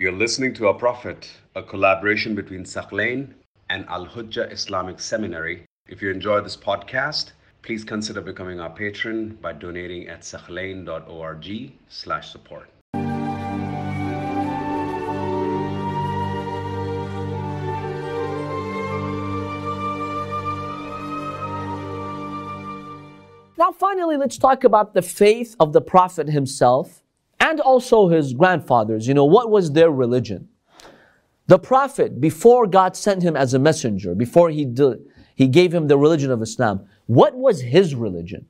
You're listening to Our Prophet, a collaboration between Thaqlain and Al Hujjah Islamic Seminary. If you enjoy this podcast, please consider becoming our patron by donating at thaqlain.org slash support. Now, finally, let's talk about the faith of the Prophet himself and also his grandfathers. You know, what was their religion? The Prophet, before God sent him as a messenger, before he, did, he gave him the religion of Islam, what was his religion?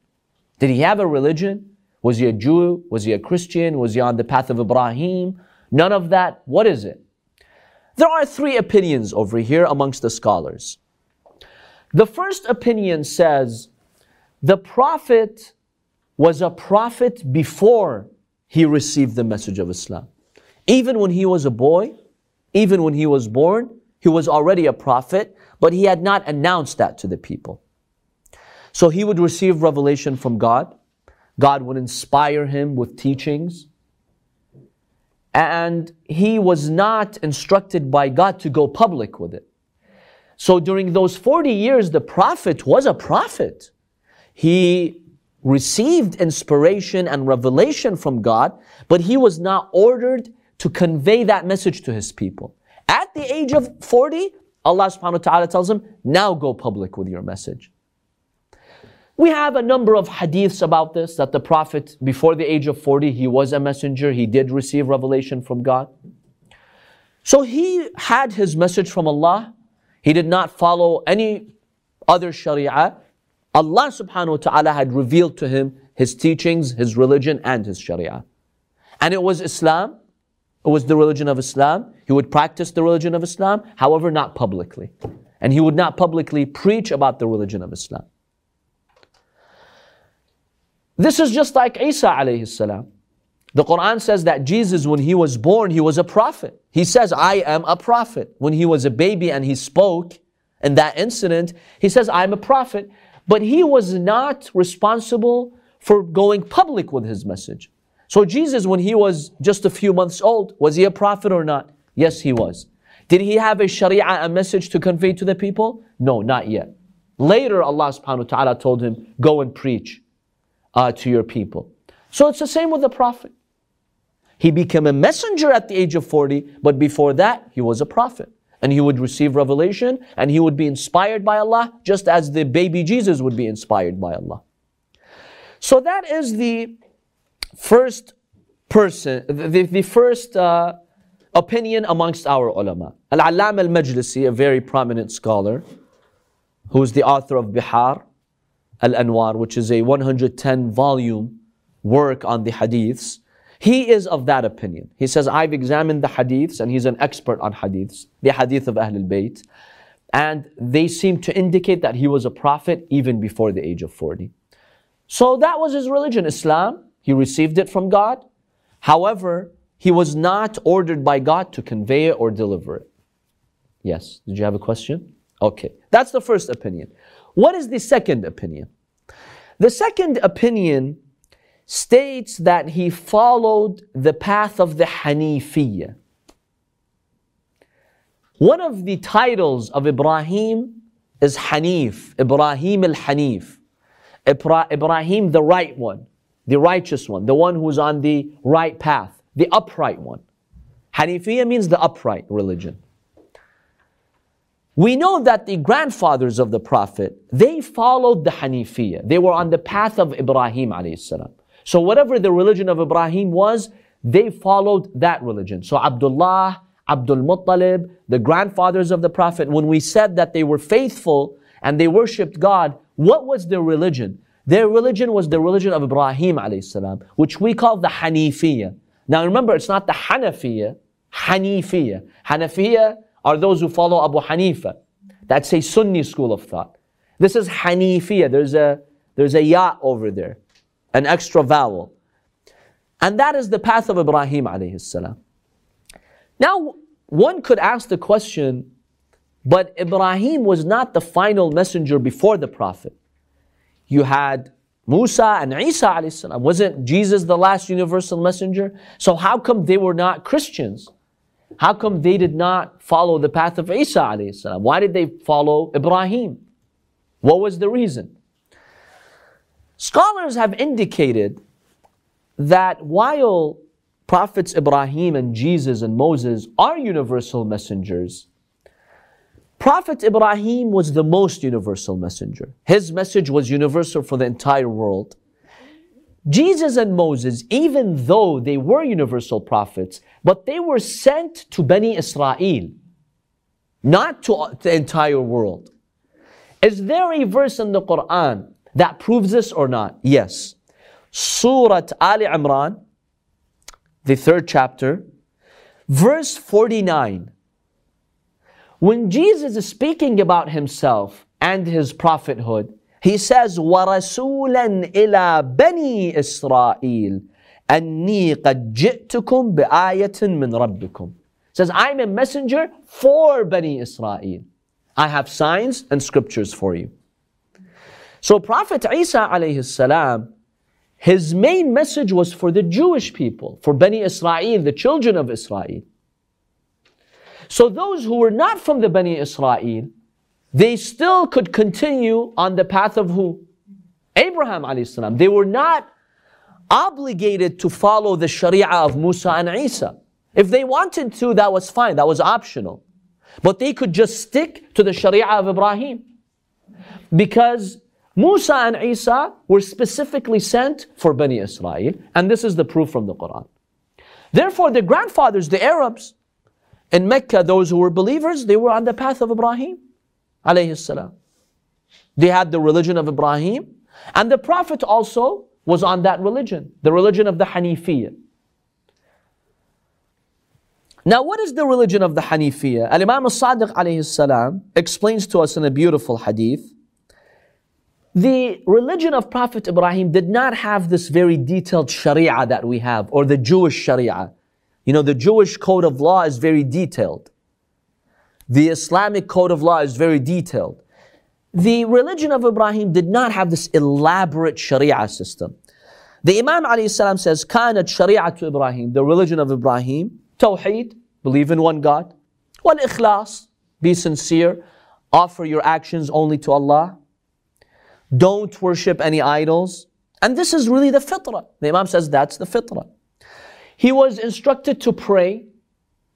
Did he have a religion? Was he a Jew? Was he a Christian? Was he on the path of Ibrahim? None of that. What is it? There are three opinions over here amongst the scholars. The first opinion says the prophet was a prophet before he received the message of Islam. Even when he was a boy, even when he was born, he was already a prophet, but he had not announced that to the people. So he would receive revelation from God. God would inspire him with teachings. And he was not instructed by God to go public with it. So during those 40 years, the prophet was a prophet. He received inspiration and revelation from God, but he was not ordered to convey that message to his people. At the age of 40, Allah subhanahu wa ta'ala tells him, now go public with your message. We have a number of hadiths about this, that the Prophet, before the age of 40, he was a messenger, he did receive revelation from God. So he had his message from Allah. He did not follow any other sharia. Allah subhanahu wa ta'ala had revealed to him his teachings, his religion, and his sharia. And it was Islam, it was the religion of Islam. He would practice the religion of Islam, however, not publicly. And he would not publicly preach about the religion of Islam. This is just like Isa alayhi salam. The Quran says that Jesus, when he was born, he was a prophet. He says, I am a prophet. When he was a baby and he spoke in that incident, he says, I'm a prophet. But he was not responsible for going public with his message. So Jesus, when he was just a few months old, was he a prophet or not? Yes, he was. Did he have a sharia, a message to convey to the people? No, not yet. Later, Allah subhanahu wa ta'ala told him, go and preach uh, to your people. So it's the same with the prophet. He became a messenger at the age of 40, but before that, he was a prophet and he would receive revelation and he would be inspired by Allah just as the baby Jesus would be inspired by Allah. So that is the first person, the, the first uh, opinion amongst our ulama. Al-Allam al-Majlisi, a very prominent scholar, who is the author of Bihar al-Anwar, which is a 110 volume work on the hadiths, he is of that opinion. He says, I've examined the hadiths, and he's an expert on hadiths, the hadith of Ahlul Bayt, and they seem to indicate that he was a prophet even before the age of 40. So that was his religion, Islam. He received it from God. However, he was not ordered by God to convey it or deliver it. Yes, did you have a question? Okay, that's the first opinion. What is the second opinion? The second opinion states that he followed the path of the Hanifiyya. One of the titles of Ibrahim is Hanif, Ibrahim al Hanif. Ibrahim, the right one, the righteous one, the one who's on the right path, the upright one. Hanifiyya means the upright religion. We know that the grandfathers of the Prophet, they followed the Hanifiyya. They were on the path of Ibrahim alayhi salam. So whatever the religion of Ibrahim was, they followed that religion. So Abdullah, Abdul Muttalib, the grandfathers of the Prophet, when we said that they were faithful and they worshipped God, what was their religion? Their religion was the religion of Ibrahim alayhi which we call the Hanifiyya. Now remember, it's not the Hanafiyya, Hanifiyya. Hanafiyya are those who follow Abu Hanifa. That's a Sunni school of thought. This is Hanifiyya. There's a, there's a ya over there an extra vowel. And that is the path of Ibrahim alayhi salam. Now, one could ask the question, but Ibrahim was not the final messenger before the Prophet. You had Musa and Isa alayhi salam. Wasn't Jesus the last universal messenger? So how come they were not Christians? how come they did not follow the path of Isa alayhi salam? Why did they follow Ibrahim? What was the reason? Scholars have indicated that while prophets Ibrahim and Jesus and Moses are universal messengers, Prophet Ibrahim was the most universal messenger. His message was universal for the entire world. Jesus and Moses, even though they were universal prophets, but they were sent to Bani Israel, not to the entire world. Is there a verse in the Quran that proves this or not? Yes. Surah Ali Imran, the third chapter, verse 49. When Jesus is speaking about himself and his prophethood, he says, وَرَسُولًا إِلَى بَنِي إِسْرَائِيلَ أَنِّي قَدْ جِئْتُكُمْ بِآيَةٍ مِّن رَبِّكُمْ says, I'm a messenger for Bani Israel. I have signs and scriptures for you. So Prophet Isa alayhi salam, his main message was for the Jewish people, for Bani Israel, the children of Israel. So those who were not from the Bani Israel, they still could continue on the path of who? Abraham alayhi salam. They were not obligated to follow the Sharia of Musa and Isa. If they wanted to, that was fine, that was optional. But they could just stick to the Sharia of Ibrahim. Because Musa and Isa were specifically sent for Bani Israel, and this is the proof from the Quran. Therefore, the grandfathers, the Arabs in Mecca, those who were believers, they were on the path of Ibrahim. They had the religion of Ibrahim, and the Prophet also was on that religion, the religion of the Hanifiyya. Now, what is the religion of the Hanifiyya? Al Imam al Sadiq explains to us in a beautiful hadith. The religion of Prophet Ibrahim did not have this very detailed sharia that we have, or the Jewish sharia. You know, the Jewish code of law is very detailed. The Islamic code of law is very detailed. The religion of Ibrahim did not have this elaborate Sharia system. The Imam alayhi salam says, كانت شريعة Ibrahim, the religion of Ibrahim, Tawheed, believe in one God. ikhlas, be sincere, offer your actions only to Allah. don't worship any idols. And this is really the fitrah. The Imam says that's the fitrah. He was instructed to pray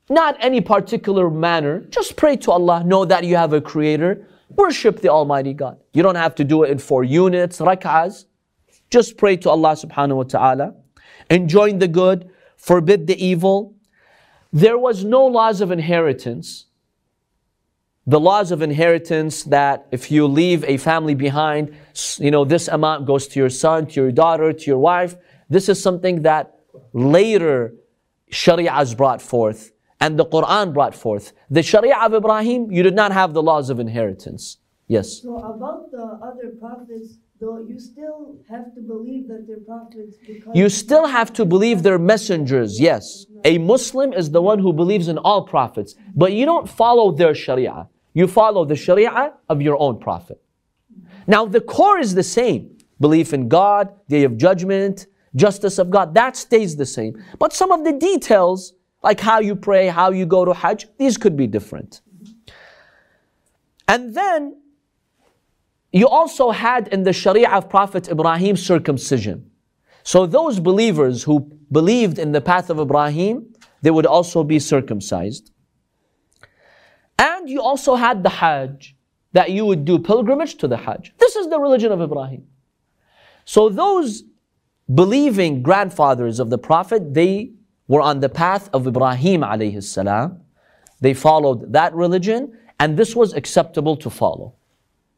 not any particular manner. Just pray to Allah. Know that you have a creator. Worship the Almighty God. You don't have to do it in four units, rak'ahs. Just pray to Allah subhanahu wa ta'ala. Enjoin the good, forbid the evil. There was no laws of inheritance. The laws of inheritance that if you leave a family behind, you know, this amount goes to your son, to your daughter, to your wife. This is something that later Sharia has brought forth and the Quran brought forth. The Sharia of Ibrahim, you did not have the laws of inheritance. Yes. So about the other prophets, you still have to believe that they're prophets. you still have to believe they're messengers. Yes. A Muslim is the one who believes in all prophets, but you don't follow their Sharia. You follow the Sharia of your own prophet. Now the core is the same: belief in God, Day of Judgment, justice of God. That stays the same. But some of the details like how you pray, how you go to Hajj, these could be different. And then you also had in the Sharia of Prophet Ibrahim circumcision. So those believers who believed in the path of Ibrahim, they would also be circumcised. And you also had the Hajj, that you would do pilgrimage to the Hajj. This is the religion of Ibrahim. So those believing grandfathers of the Prophet, they were on the path of Ibrahim alayhi salam. They followed that religion and this was acceptable to follow.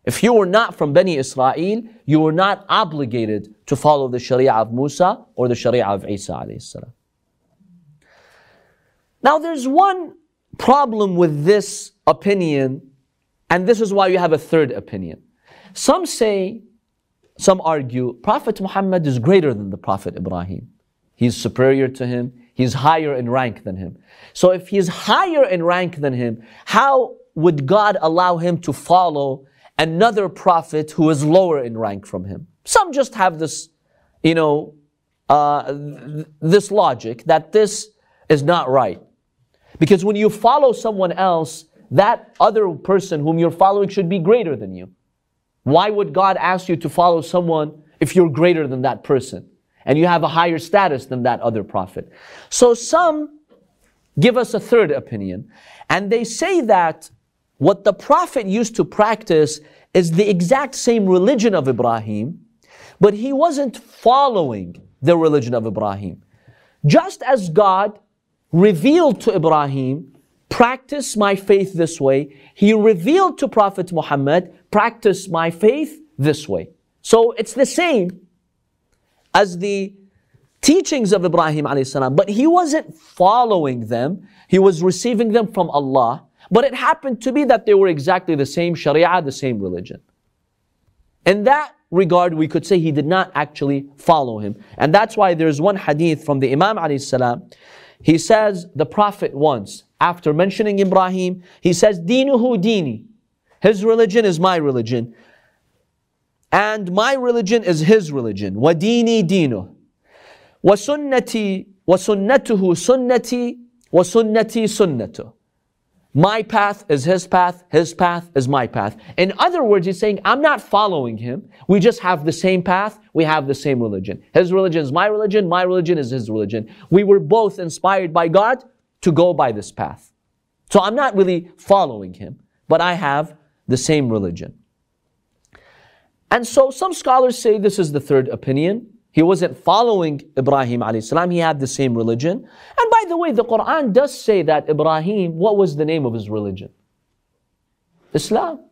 If you were not from Bani Israel, you were not obligated to follow the Sharia of Musa or the Sharia of Isa. Now there's one problem with this opinion, and this is why you have a third opinion. Some say, some argue, Prophet Muhammad is greater than the Prophet Ibrahim. He's superior to him. He's higher in rank than him. So if he's higher in rank than him, how would God allow him to follow another prophet who is lower in rank from him? Some just have this, you know, uh, th- this logic that this is not right. Because when you follow someone else, that other person whom you're following should be greater than you. Why would God ask you to follow someone if you're greater than that person and you have a higher status than that other prophet? So some give us a third opinion and they say that what the prophet used to practice is the exact same religion of Ibrahim, but he wasn't following the religion of Ibrahim. Just as God revealed to Ibrahim, practice my faith this way, he revealed to Prophet Muhammad, practice my faith this way. So it's the same as the teachings of Ibrahim alayhi but he wasn't following them, he was receiving them from Allah. But it happened to be that they were exactly the same Sharia, the same religion. In that regard, we could say he did not actually follow him. And that's why there's one hadith from the Imam Ali salam. He says, the Prophet once, after mentioning Ibrahim, he says, Dinuhu dini. His religion is my religion. And my religion is his religion. Wadini dinu. Wasunnati, wasunnatuhu sunnati, wasunnati sunnatu. My path is his path, his path is my path. In other words, he's saying, I'm not following him. We just have the same path, we have the same religion. His religion is my religion, my religion is his religion. We were both inspired by God to go by this path. So I'm not really following him, but I have the same religion. And so some scholars say this is the third opinion. He wasn't following Ibrahim alayhi. He had the same religion. And by the way, the Quran does say that Ibrahim, what was the name of his religion? Islam.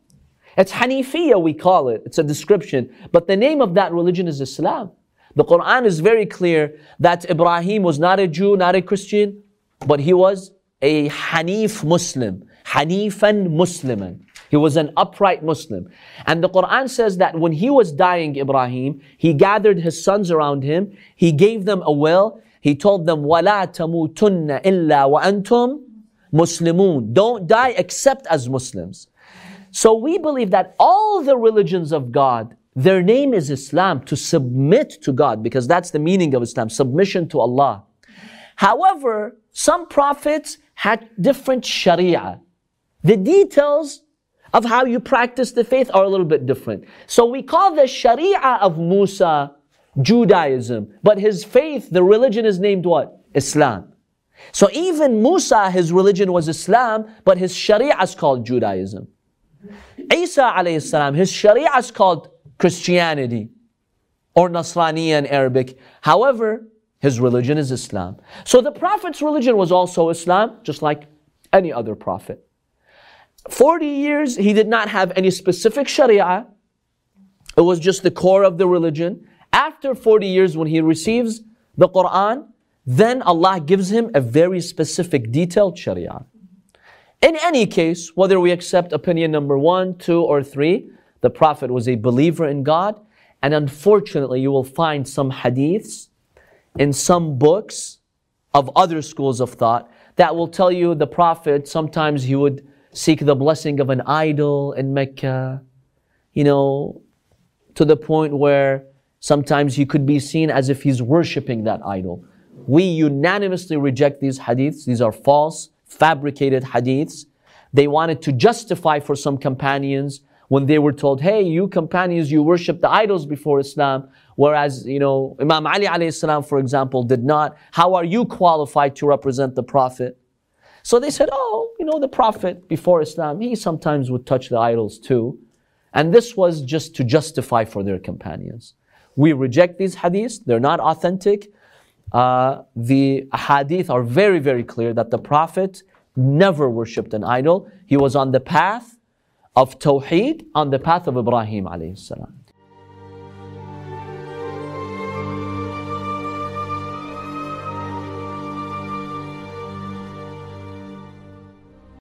It's Hanifiya, we call it. It's a description. But the name of that religion is Islam. The Quran is very clear that Ibrahim was not a Jew, not a Christian, but he was a Hanif Muslim. Hanifan Musliman. He was an upright Muslim. And the Quran says that when he was dying, Ibrahim, he gathered his sons around him, he gave them a will, he told them, وَلَا تَمُوتُنَّ إِلَّا وَأَنْتُمْ Muslimun. Don't die except as Muslims. So we believe that all the religions of God, their name is Islam, to submit to God, because that's the meaning of Islam, submission to Allah. However, some prophets had different sharia. The details of how you practice the faith are a little bit different. So we call the Sharia of Musa Judaism, but his faith, the religion is named what? Islam. So even Musa, his religion was Islam, but his Sharia is called Judaism. Isa alayhi salam, his Sharia is called Christianity or Nasrani in Arabic. However, his religion is Islam. So the Prophet's religion was also Islam, just like any other prophet. 40 years, he did not have any specific sharia. It was just the core of the religion. After 40 years, when he receives the Quran, then Allah gives him a very specific, detailed sharia. In any case, whether we accept opinion number one, two, or three, the Prophet was a believer in God. And unfortunately, you will find some hadiths in some books of other schools of thought that will tell you the Prophet sometimes he would seek the blessing of an idol in Mecca, you know, to the point where sometimes he could be seen as if he's worshiping that idol. We unanimously reject these hadiths. These are false, fabricated hadiths. They wanted to justify for some companions when they were told, hey, you companions, you worship the idols before Islam. Whereas, you know, Imam Ali alayhi salam, for example, did not. How are you qualified to represent the Prophet? So they said, oh, you know, the Prophet before Islam, he sometimes would touch the idols too. And this was just to justify for their companions. We reject these hadiths, they're not authentic. Uh, the hadith are very, very clear that the Prophet never worshipped an idol. He was on the path of Tawheed, on the path of Ibrahim alayhi salam.